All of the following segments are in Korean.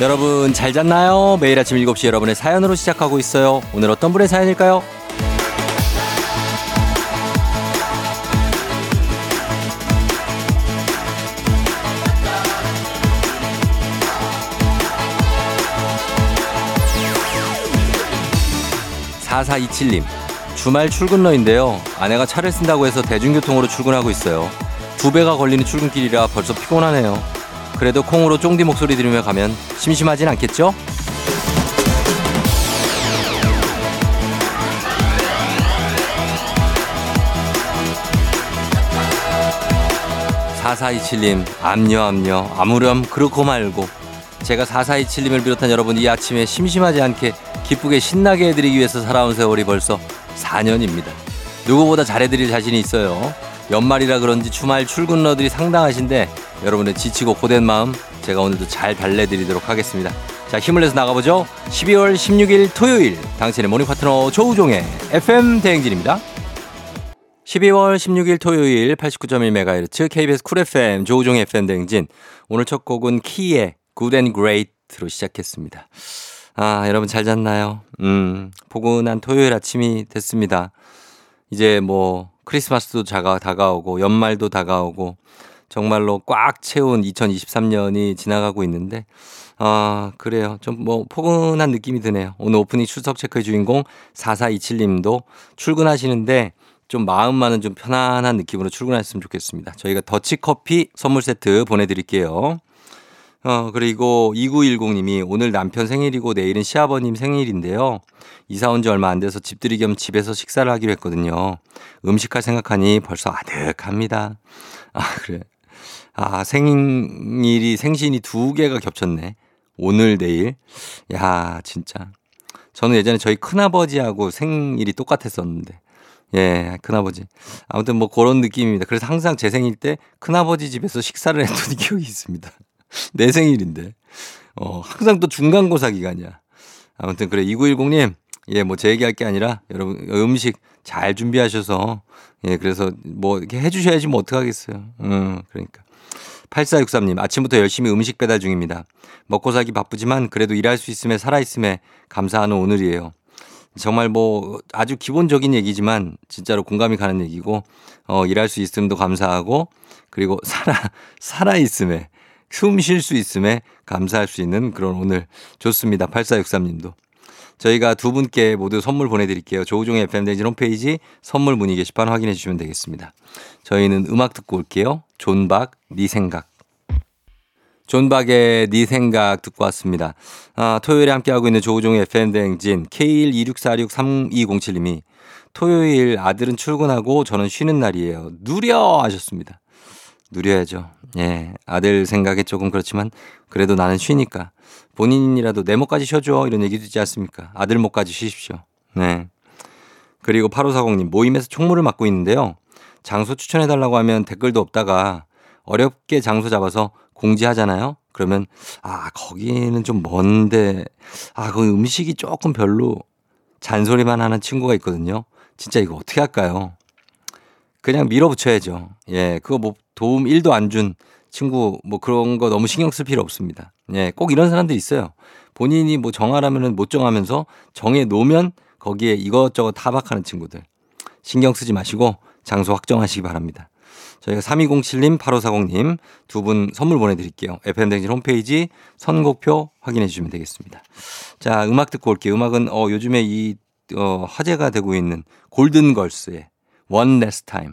여러분 잘 잤나요? 매일 아침 7시 여러분의 사연으로 시작하고 있어요. 오늘 어떤 분의 사연일까요? 4427님, 주말 출근러인데요. 아내가 차를 쓴다고 해서 대중교통으로 출근하고 있어요. 두 배가 걸리는 출근길이라 벌써 피곤하네요. 그래도 콩으로 쫑디 목소리 들으며 가면 심심하진 않겠죠? 4427님, 암요, 암요, 아무렴, 그렇고 말고. 제가 4427님을 비롯한 여러분 이 아침에 심심하지 않게 기쁘게 신나게 해드리기 위해서 살아온 세월이 벌써 4년입니다. 누구보다 잘해드릴 자신이 있어요. 연말이라 그런지 주말 출근러들이 상당하신데 여러분의 지치고 고된 마음 제가 오늘도 잘 달래드리도록 하겠습니다. 자, 힘을 내서 나가보죠. 12월 16일 토요일 당신의 morning 파트너 조우종의 FM 대행진입니다. 12월 16일 토요일 89.1MHz KBS 쿨 FM 조우종의 FM 대행진 오늘 첫 곡은 키의 Good and Great로 시작했습니다. 아, 여러분 잘 잤나요? 음, 포근한 토요일 아침이 됐습니다. 이제 뭐 크리스마스도 다가, 다가오고 연말도 다가오고 정말로 꽉 채운 2023년이 지나가고 있는데 아, 그래요. 좀 뭐 포근한 느낌이 드네요. 오늘 오프닝 출석 체크의 주인공 4427님도 출근하시는데 좀 마음만은 좀 편안한 느낌으로 출근하셨으면 좋겠습니다. 저희가 더치커피 선물 세트 보내드릴게요. 어, 그리고 2910님이 오늘 남편 생일이고 내일은 시아버님 생일인데요. 이사 온 지 얼마 안 돼서 집들이 겸 집에서 식사를 하기로 했거든요. 음식할 생각하니 벌써 아득합니다. 아, 그래. 아, 생일이, 생신이 두 개가 겹쳤네. 오늘, 내일. 야, 진짜. 저는 예전에 저희 큰아버지하고 생일이 똑같았었는데. 예, 큰아버지. 아무튼 뭐 그런 느낌입니다. 그래서 항상 제 생일 때 큰아버지 집에서 식사를 했던 기억이 있습니다. 내 생일인데. 어, 항상 또 중간고사 기간이야. 아무튼 그래 2910님 예, 뭐 제 얘기할 게 아니라 여러분 음식 잘 준비하셔서 예, 그래서 뭐 이렇게 해 주셔야지 뭐 어떡하겠어요. 음, 그러니까. 8463님, 아침부터 열심히 음식 배달 중입니다. 먹고 살기 바쁘지만 그래도 일할 수 있음에 살아있음에 감사하는 오늘이에요. 정말 뭐 아주 기본적인 얘기지만 진짜로 공감이 가는 얘기고, 어, 일할 수 있음도 감사하고, 그리고 살아, 살아있음에 숨 쉴 수 있음에 감사할 수 있는 그런 오늘 좋습니다. 8463님도. 저희가 두 분께 모두 선물 보내드릴게요. 조우종의 FM대진 홈페이지 선물 문의 게시판 확인해 주시면 되겠습니다. 저희는 음악 듣고 올게요. 존박, 네 생각. 존박의 네 생각 듣고 왔습니다. 아, 토요일에 함께하고 있는 조우종의 FM대행진 K126463207님이 토요일 아들은 출근하고 저는 쉬는 날이에요. 누려 하셨습니다. 누려야죠. 예. 아들 생각에 조금 그렇지만 그래도 나는 쉬니까 본인이라도 내 목까지 쉬어줘 이런 얘기도 있지 않습니까? 아들 목까지 쉬십시오. 네. 그리고 8540님 모임에서 총무를 맡고 있는데요. 장소 추천해달라고 하면 댓글도 없다가 어렵게 장소 잡아서 공지하잖아요. 그러면 아 거기는 좀 먼데 아 그 음식이 조금 별로 잔소리만 하는 친구가 있거든요. 진짜 이거 어떻게 할까요? 그냥 밀어붙여야죠. 예, 그거 뭐 도움 1도 안 준 친구 뭐 그런 거 너무 신경 쓸 필요 없습니다. 예, 꼭 이런 사람들 있어요. 본인이 뭐 정하라면은 못 정하면서 정해 놓으면 거기에 이것저것 타박하는 친구들. 신경 쓰지 마시고 장소 확정하시기 바랍니다. 저희가 3207님, 8540님 두 분 선물 보내드릴게요. FM댕진 홈페이지 선곡표 확인해 주시면 되겠습니다. 자, 음악 듣고 올게요. 음악은 어, 요즘에 이 어, 화제가 되고 있는 골든걸스의 One Last Time.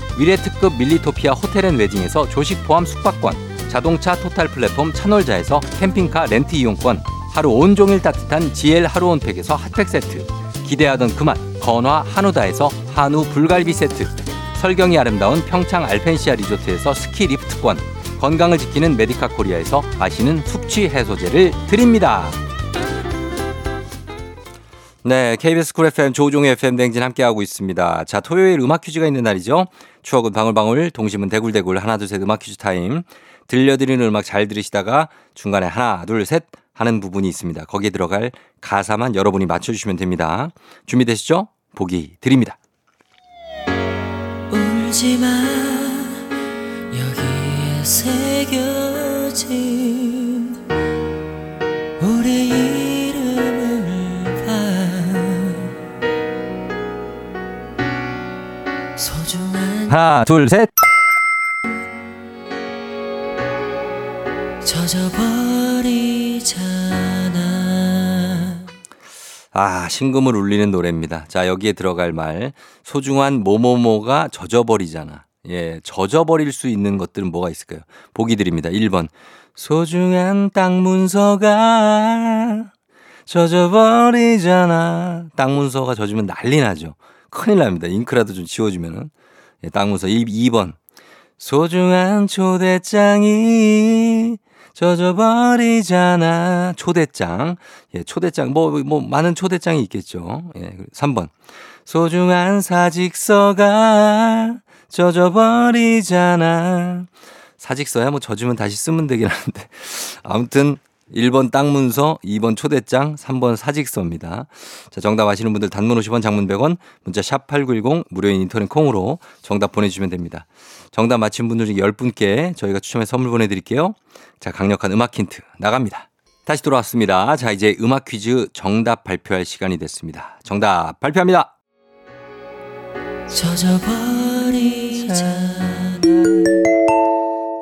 미래특급 밀리토피아 호텔 앤 웨딩에서 조식 포함 숙박권 자동차 total 플랫폼 차놀자에서 캠핑카 렌트 이용권 하루 온종일 따뜻한 GL 하루 온팩에서 핫팩 세트 기대하던 그맛 건화 한우다에서 한우 불갈비 세트 설경이 아름다운 평창 알펜시아 리조트에서 스키 리프트권 건강을 지키는 메디카 코리아에서 마시는 숙취 해소제를 드립니다. 네, KBS Cool FM 조우종의 FM 대행진 함께하고 있습니다. 자, 토요일 음악 퀴즈가 있는 날이죠. 추억은 방울방울, 동심은 대굴대굴, 하나, 둘, 셋 음악 퀴즈 타임. 들려드리는 음악 잘 들으시다가 중간에 하나, 둘, 셋 하는 부분이 있습니다. 거기에 들어갈 가사만 여러분이 맞춰주시면 됩니다. 준비되시죠? 보기 드립니다. 울지 마 여기에 새겨진 하나 둘 셋 젖어버리잖아. 아, 신금을 울리는 노래입니다. 자, 여기에 들어갈 말. 소중한 모모모가 젖어버리잖아. 예, 젖어버릴 수 있는 것들은 뭐가 있을까요? 보기 드립니다. 1번. 소중한 땅 문서가 젖어버리잖아. 땅 문서가 젖으면 난리 나죠. 큰일 납니다. 잉크라도 좀 지워주면은. 예, 땅 문서. 2번. 소중한 초대장이 젖어버리잖아. 초대장. 예, 초대장. 뭐, 뭐, 많은 초대장이 있겠죠. 예, 3번. 소중한 사직서가 젖어버리잖아. 사직서야 뭐 젖으면 다시 쓰면 되긴 하는데. 아무튼 1번 땅문서, 2번 초대장, 3번 사직서입니다. 자, 정답 아시는 분들 단문 50원, 장문 100원, 문자 샵 8910 무료인 인터넷 콩으로 정답 보내주시면 됩니다. 정답 맞힌 분들 중에 10분께 저희가 추첨해 선물 보내드릴게요. 자, 강력한 음악 힌트 나갑니다. 다시 돌아왔습니다. 자, 이제 음악 퀴즈 정답 발표할 시간이 됐습니다. 정답 발표합니다.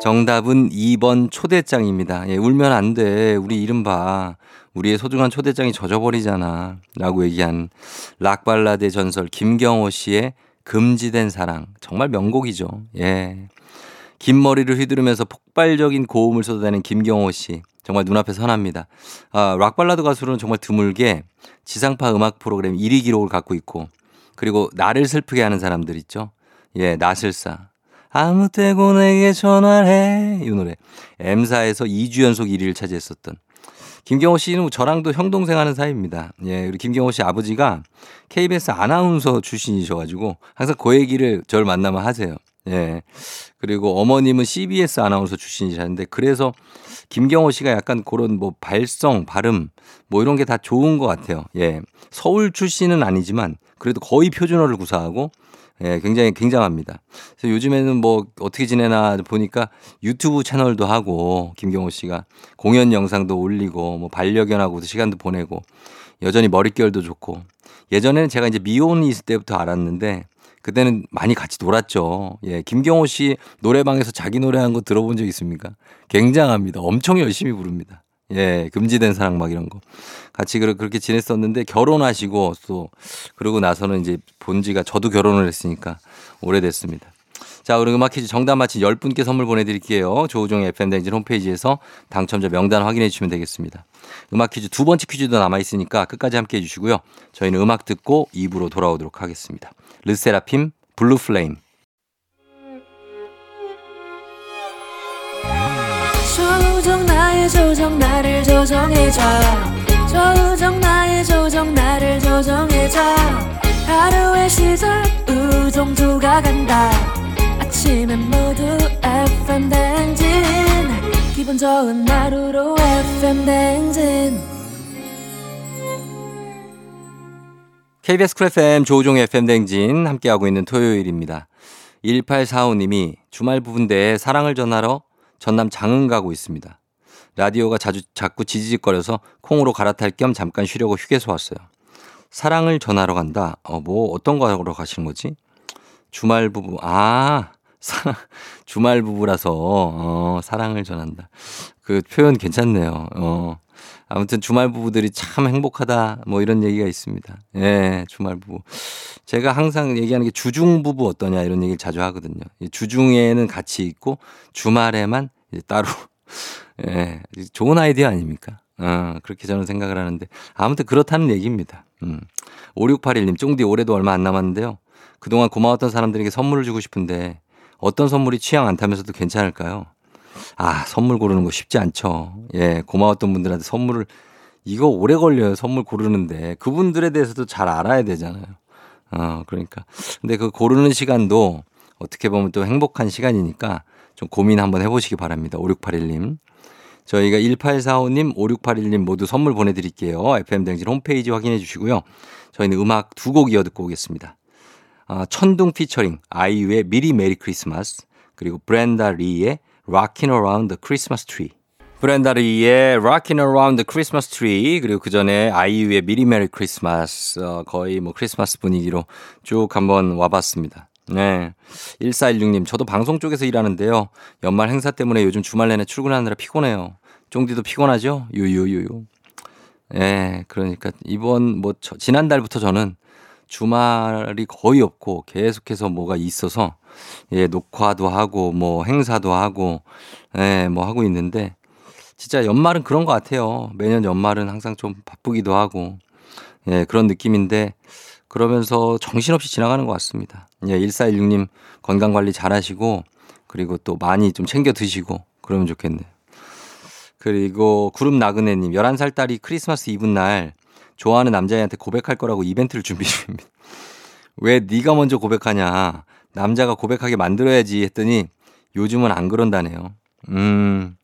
정답은 2번 초대장입니다. 예, 울면 안 돼. 우리 봐. 우리의 소중한 초대장이 젖어버리잖아. 라고 얘기한 락발라드의 전설 김경호 씨의 금지된 사랑. 정말 명곡이죠. 예. 긴 머리를 휘두르면서 폭발적인 고음을 쏟아내는 김경호 씨. 정말 눈앞에 선합니다. 아, 락발라드 가수로는 정말 드물게 지상파 음악 프로그램 1위 기록을 갖고 있고 그리고 나를 슬프게 하는 사람들 있죠. 예, 나슬사. 아무 때고 내게 전화해. 이 노래. M사에서 2주 연속 1위를 차지했었던 김경호 씨는 저랑도 형 동생 하는 사이입니다. 예, 우리 김경호 씨 아버지가 KBS 아나운서 출신이셔가지고 항상 그 얘기를 저를 만나면 하세요. 예. 그리고 어머님은 CBS 아나운서 출신이셨는데 그래서 김경호 씨가 약간 그런 뭐 발성, 발음 뭐 이런 게 다 좋은 것 같아요. 예. 서울 출신은 아니지만 그래도 거의 표준어를 구사하고 예, 굉장히 굉장합니다. 그래서 요즘에는 뭐 어떻게 지내나 보니까 유튜브 채널도 하고 김경호 씨가 공연 영상도 올리고 뭐 반려견하고도 시간도 보내고 여전히 머릿결도 좋고 예전에는 제가 이제 미혼이 있을 때부터 알았는데 그때는 많이 같이 놀았죠. 예, 김경호 씨 노래방에서 자기 노래한 거 들어본 적 있습니까? 굉장합니다. 엄청 열심히 부릅니다. 예, 금지된 사랑 막 이런 거. 같이 그렇게 지냈었는데 결혼하시고 또 그러고 나서는 이제 본 지가 저도 결혼을 했으니까 오래됐습니다. 자, 우리 음악 퀴즈 정답 맞힌 10분께 선물 보내드릴게요. 조우종 FM댕진 홈페이지에서 당첨자 명단 확인해 주시면 되겠습니다. 음악 퀴즈 두 번째 퀴즈도 남아있으니까 끝까지 함께 해주시고요. 저희는 음악 듣고 2부로 돌아오도록 하겠습니다. 르세라핌 Blue Flame. 조정 나를 조정해줘. 조정 나의 조정 나를 조정해줘. 하루의 시절 우정조가 간다. 아침엔 모두 FM 대행진. 기분 좋은 하루로 FM 대행진. KBS Cool FM 조우종 FM 대행진 함께하고 있는 토요일입니다. 1845님이 주말 부부인데 사랑을 전하러 전남 장흥 가고 있습니다. 라디오가 자주 자꾸 지지직거려서 콩으로 갈아탈 겸 잠깐 쉬려고 휴게소 왔어요. 사랑을 전하러 간다. 어, 뭐 어떤 거 하러 가시는 거지? 주말 부부. 아, 사, 주말 부부라서 어, 사랑을 전한다. 그 표현 괜찮네요. 어. 아무튼 주말 부부들이 참 행복하다 뭐 이런 얘기가 있습니다. 예, 주말 부부. 제가 항상 얘기하는 게 주중 부부 어떠냐 이런 얘기를 자주 하거든요. 주중에는 같이 있고 주말에만 따로. 예, 좋은 아이디어 아닙니까? 어, 그렇게 저는 생각을 하는데 아무튼 그렇다는 얘기입니다. 음. 5681님, 쫑디 올해도 얼마 안 남았는데요. 그동안 고마웠던 사람들에게 선물을 주고 싶은데 어떤 선물이 취향 안 타면서도 괜찮을까요? 아, 선물 고르는 거 쉽지 않죠. 예, 고마웠던 분들한테 선물을 이거 오래 걸려요. 선물 고르는데 그분들에 대해서도 잘 알아야 되잖아요. 어, 그러니까. 근데 그 고르는 시간도 어떻게 보면 또 행복한 시간이니까 좀 고민 한번 해보시기 바랍니다. 5681님. 저희가 1845님, 5681님 모두 선물 보내드릴게요. FM댕진 홈페이지 확인해 주시고요. 저희는 음악 두 곡 이어 듣고 오겠습니다. 아, 천둥 피처링 아이유의 미리 Merry Christmas 그리고 브렌다 리의 Rockin' Around the Christmas Tree. 브렌다 리의 Rockin' Around the Christmas Tree 그리고 그 전에 아이유의 미리 Merry Christmas 어, 거의 뭐 크리스마스 분위기로 쭉 한번 와봤습니다. 네. 1416님, 저도 방송 쪽에서 일하는데요. 연말 행사 때문에 요즘 주말 내내 출근하느라 피곤해요. 쫑디도 피곤하죠? 유유유유. 예, 네, 그러니까 이번 뭐 저, 지난달부터 저는 주말이 거의 없고 계속해서 뭐가 있어서 예, 녹화도 하고 뭐 행사도 하고 예, 뭐 하고 있는데 진짜 연말은 그런 것 같아요. 매년 연말은 항상 좀 바쁘기도 하고 예, 그런 느낌인데 그러면서 정신없이 지나가는 것 같습니다. 예, 1416님 건강 관리 잘 하시고 그리고 또 많이 좀 챙겨 드시고 그러면 좋겠네요. 그리고 구름 나그네님 11살 딸이 크리스마스 이브 날 좋아하는 남자애한테 고백할 거라고 이벤트를 준비 중입니다. 왜 네가 먼저 고백하냐? 남자가 고백하게 만들어야지 했더니 요즘은 안 그런다네요. 음.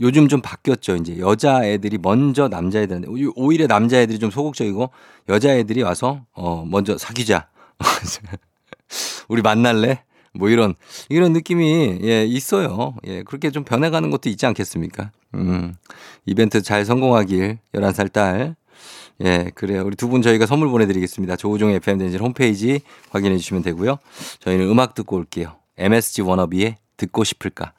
요즘 좀 바뀌었죠. 이제 여자애들이 먼저 남자애들한테 오히려 남자애들이 좀 소극적이고 여자애들이 와서 어 먼저 사귀자. 우리 만날래? 뭐 이런 이런 느낌이 예 있어요. 예 그렇게 좀 변해가는 것도 있지 않겠습니까? 음 이벤트 잘 성공하길 11살 딸 예, 그래요. 우리 두 분 저희가 선물 보내드리겠습니다. 조우종 FM 댄진 홈페이지 확인해 주시면 되고요. 저희는 음악 듣고 올게요. MSG 워너비의 듣고 싶을까?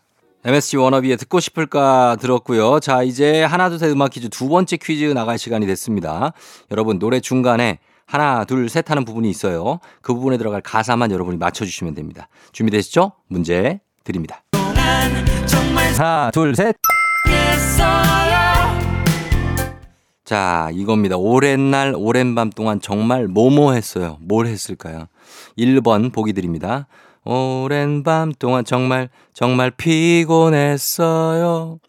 MSG 워너비의 듣고 싶을까 들었고요. 자, 이제 하나, 둘, 셋 음악 퀴즈 두 번째 퀴즈 나갈 시간이 됐습니다. 여러분, 노래 중간에 하나, 둘, 셋 하는 부분이 있어요. 그 부분에 들어갈 가사만 여러분이 맞춰주시면 됩니다. 준비되시죠? 문제 드립니다. 하나, 둘, 셋. 자, 이겁니다. 오랜 날, 오랜 밤 동안 정말 뭐뭐 했어요. 뭘 했을까요? 1번 보기 드립니다. 오랜 밤 동안 정말, 정말 피곤했어요.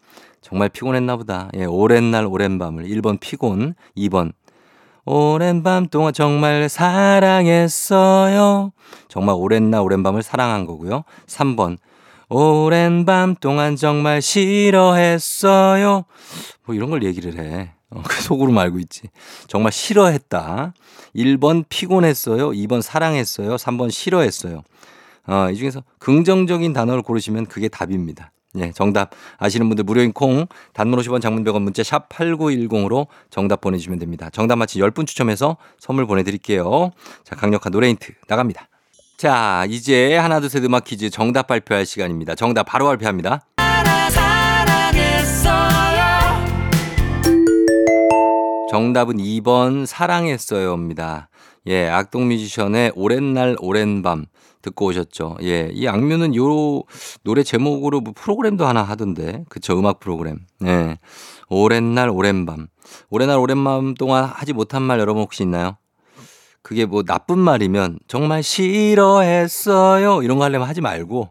정말 피곤했나 보다. 예, 오랜 날, 오랜 밤을. 1번 피곤, 2번 오랜 밤 동안 정말 사랑했어요. 정말 오랜 날, 오랜 밤을 사랑한 거고요. 3번 오랜 밤 동안 정말 싫어했어요. 뭐 이런 걸 얘기를 해. 어, 그 속으로 말고 있지. 정말 싫어했다. 1번 피곤했어요. 2번 사랑했어요. 3번 싫어했어요. 어, 이 중에서 긍정적인 단어를 고르시면 그게 답입니다. 예, 정답 아시는 분들 무료인 콩 단문 50원 장문 100원 문자 샵 8910으로 정답 보내주시면 됩니다. 정답 맞힌 10분 추첨해서 선물 보내드릴게요. 자, 강력한 노래 힌트 나갑니다. 자, 이제 하나, 둘, 셋 음악 퀴즈 정답 발표할 시간입니다. 정답 바로 발표합니다. 정답은 2번 사랑했어요입니다. 예, 악동 뮤지션의 오랜 날 오랜 밤 듣고 오셨죠. 예, 이 악뮤는 요 노래 제목으로 뭐 프로그램도 하나 하던데. 그쵸, 음악 프로그램. 예. 오랜 날 오랜 밤. 오랜 날 오랜 밤 동안 하지 못한 말 여러분 혹시 있나요? 그게 뭐 나쁜 말이면 정말 싫어했어요. 이런 거 하려면 하지 말고.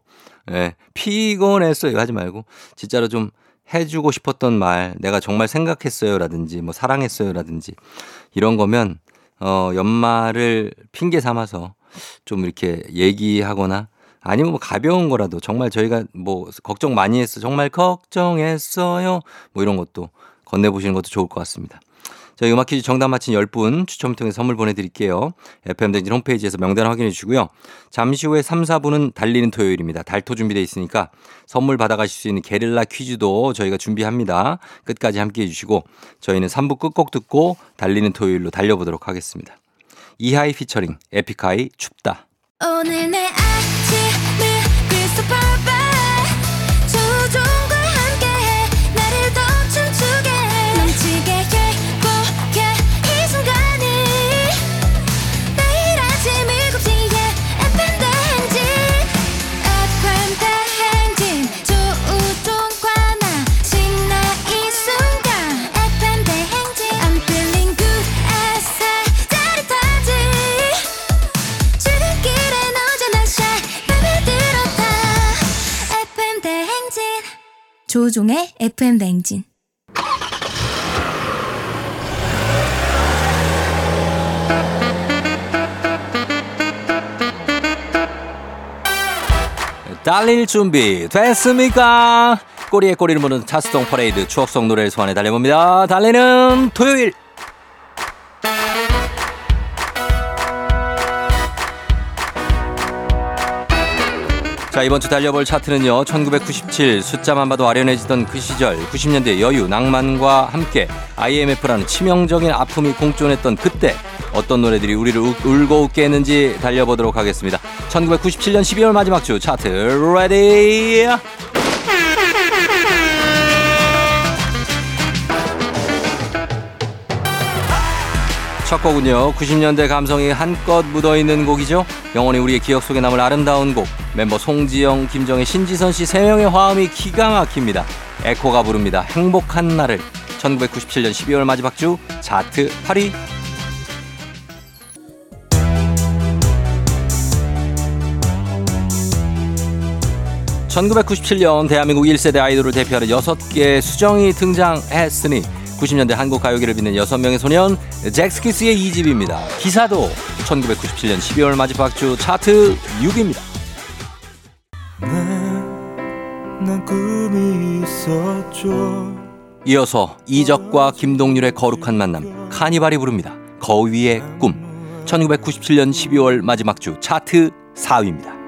예, 피곤했어요. 하지 말고. 진짜로 좀 해주고 싶었던 말, 내가 정말 생각했어요라든지, 뭐 사랑했어요라든지, 이런 거면, 어, 연말을 핑계 삼아서 좀 이렇게 얘기하거나 아니면 뭐 가벼운 거라도 정말 저희가 뭐 걱정 많이 했어. 정말 걱정했어요. 뭐 이런 것도 건네보시는 것도 좋을 것 같습니다. 저희 음악 퀴즈 정답 맞힌 10분 추첨 통해 선물 보내드릴게요. FM댕진 홈페이지에서 명단 확인해 주시고요. 잠시 후에 3, 4분은 달리는 토요일입니다. 달토 준비되어 있으니까 선물 받아가실 수 있는 게릴라 퀴즈도 저희가 준비합니다. 끝까지 함께 해 주시고 저희는 3부 끝곡 듣고 달리는 토요일로 달려보도록 하겠습니다. 이하이 피처링 에픽하이 춥다. 오늘 내 아침을 조종의 FM 대행진 달릴 준비 됐습니까? 꼬리에 꼬리를 무는 차스동 퍼레이드 추억 속 노래를 소환해 달려봅니다. 달리는 토요일. 자 이번 주 달려볼 차트는요. 1997 숫자만 봐도 아련해지던 그 시절 90년대 여유 낭만과 함께 IMF라는 치명적인 아픔이 공존했던 그때 어떤 노래들이 우리를 우- 울고 웃게 했는지 달려보도록 하겠습니다. 1997년 12월 마지막 주 차트 ready 첫 곡은요 90년대 감성이 한껏 묻어있는 곡이죠. 영원히 우리의 기억 속에 남을 아름다운 곡. 멤버 송지영, 김정혜, 신지선 씨 세 명의 화음이 기가 막힙니다. 에코가 부릅니다. 행복한 날을. 1997년 12월 마지막 주 차트 8위. 1997년 대한민국 1세대 아이돌을 대표하는 6개의 수정이 등장했으니 90년대 한국 가요계를 빛낸 6명의 소년 잭스키스의 2집입니다. 기사도 1997년 12월 마지막 주 차트 6위입니다. 난 꿈이 있었죠 이어서 이적과 김동률의 거룩한 만남 카니발이 부릅니다. 거위의 꿈 1997년 12월 마지막 주 차트 4위입니다.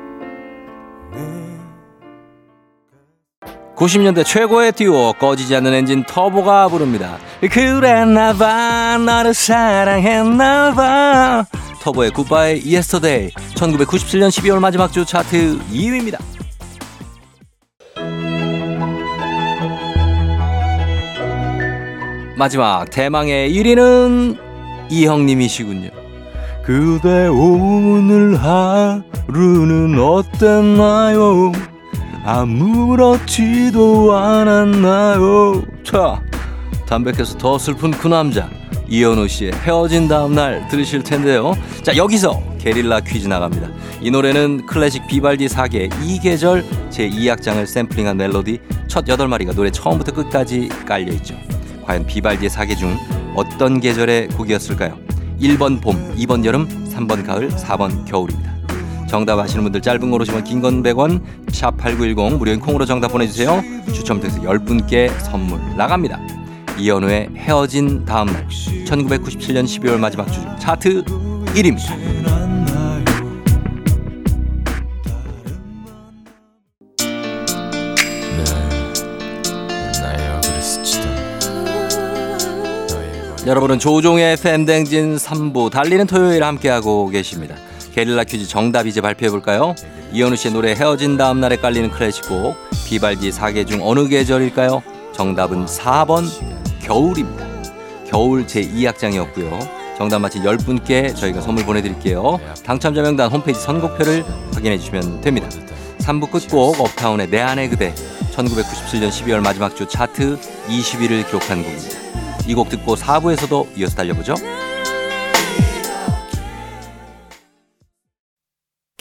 90년대 최고의 듀오 꺼지지 않는 엔진 터보가 부릅니다. 그랬나봐 너를 사랑했나봐 터보의 Goodbye Yesterday 1997년 12월 마지막 주 차트 2위입니다. 마지막 대망의 1위는 이 형님이시군요. 그대 오늘 하루는 어땠나요? 아무렇지도 않았나요? 자, 담백해서 더 슬픈 그 남자 이현우 씨의 헤어진 다음 날 들으실 텐데요. 자, 여기서 게릴라 퀴즈 나갑니다. 이 노래는 클래식 비발디 사계 이 계절 제 2악장을 샘플링한 멜로디 첫 8마리가 노래 처음부터 끝까지 깔려 있죠. 과연 비발디의 사계 중 어떤 계절의 곡이었을까요? 1번 봄, 2번 여름, 3번 가을, 4번 겨울입니다. 정답 아시는 분들 짧은 거 오시면 긴 건 100원, 샵 8910 무료인 콩으로 정답 보내주세요. 추첨 통해서 10분께 선물 나갑니다. 이현우의 헤어진 다음날 1997년 12월 마지막 주 차트 1위입니다. 나의 얼굴을 스치던 여러분은 조종의 팬댕진 3부 달리는 토요일 함께하고 계십니다. 게릴라 퀴즈 정답 이제 발표해 볼까요? 이현우 씨의 노래 헤어진 다음 날에 깔리는 클래식곡 비발디 4개 중 어느 계절일까요? 정답은 4번 겨울입니다. 겨울 제2악장이었고요. 정답 맞힌 10분께 저희가 선물 보내드릴게요. 당첨자 명단 홈페이지 선곡표를 확인해 주시면 됩니다. 3부 끝곡 업타운의 내 안의 그대 1997년 12월 마지막 주 차트 20위를 기록한 곡입니다. 이 곡 듣고 4부에서도 이어서 달려보죠.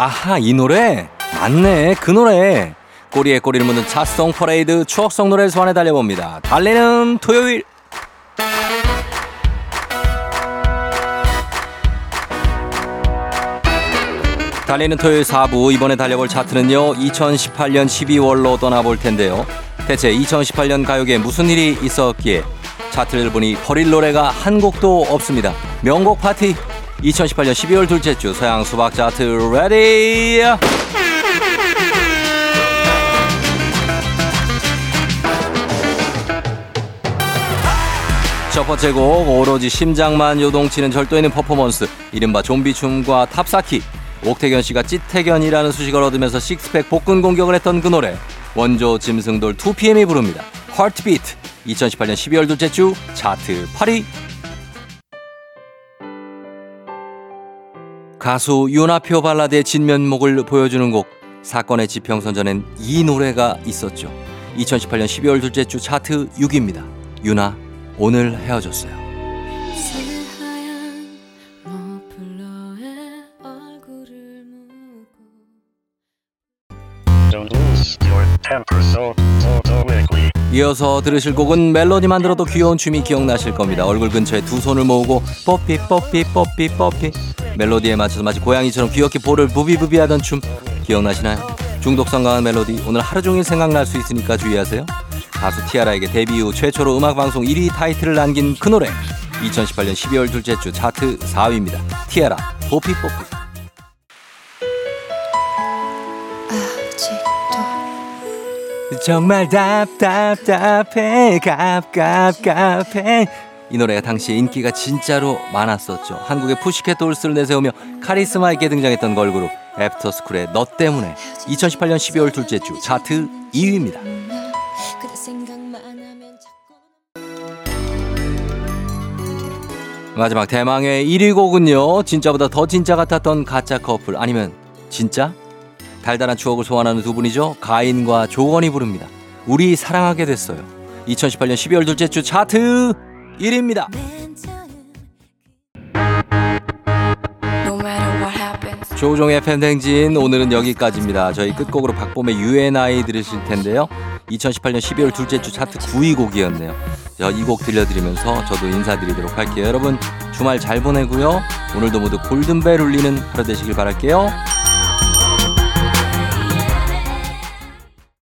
아하 이 노래? 맞네 그 노래. 꼬리에 꼬리를 묻는 차송 퍼레이드 추억송 노래를 소환해 달려봅니다. 달리는 토요일. 달리는 토요일 4부. 이번에 달려볼 차트는요 2018년 12월로 떠나볼 텐데요. 대체 2018년 가요계에 무슨 일이 있었기에 차트를 보니 버릴 노래가 한 곡도 없습니다. 명곡 파티 2018년 12월 둘째 주 서양 수박 차트 ready. 첫 번째 곡 오로지 심장만 요동치는 절도 있는 퍼포먼스. 이른바 좀비 춤과 탑 쌓기. 옥택연 씨가 찢택연이라는 수식을 얻으면서 식스팩 복근 공격을 했던 그 노래. 원조 짐승돌 2PM이 부릅니다. Heartbeat 2018년 12월 둘째 주 차트 8위 가수 윤하표 발라드의 진면목을 보여주는 곡 사건의 지평선전엔 이 노래가 있었죠 2018년 12월 둘째 주 차트 6위입니다 윤하 오늘 헤어졌어요. 이어서 들으실 곡은 멜로디만 들어도 귀여운 춤이 기억나실 겁니다. 얼굴 근처에 두 손을 모으고 뽀삐 뽀삐 뽀삐 뽀삐 멜로디에 맞춰서 마치 고양이처럼 귀엽게 볼을 부비부비 하던 춤 기억나시나요? 중독성 강한 멜로디 오늘 하루 종일 생각날 수 있으니까 주의하세요. 가수 티아라에게 데뷔 후 최초로 음악 방송 1위 타이틀을 남긴 그 노래 2018년 12월 둘째 주 차트 4위입니다. 티아라 뽀삐 뽀삐 정말 답답답해 갑갑갑해 이 노래가 당시에 인기가 진짜로 많았었죠. 한국의 푸시켓 돌스를 내세우며 카리스마 있게 등장했던 걸그룹 애프터스쿨의 너 때문에 2018년 12월 둘째 주 차트 2위입니다. 그대 생각만 하면 자꾸 마지막 대망의 1위 곡은요 진짜보다 더 진짜 같았던 가짜 커플 아니면 진짜? 달달한 추억을 소환하는 두 분이죠. 가인과 조건이 부릅니다. 우리 사랑하게 됐어요. 2018년 12월 둘째 주 차트 1위입니다 No matter what happens 조종의 팬댕진 오늘은 여기까지입니다. 저희 끝곡으로 박봄의 UNI 들으실 텐데요. 2018년 12월 둘째 주 차트 9위 곡이었네요. 이 곡 들려드리면서 저도 인사드리도록 할게요. 여러분 주말 잘 보내고요. 오늘도 모두 골든벨 울리는 하루 되시길 바랄게요.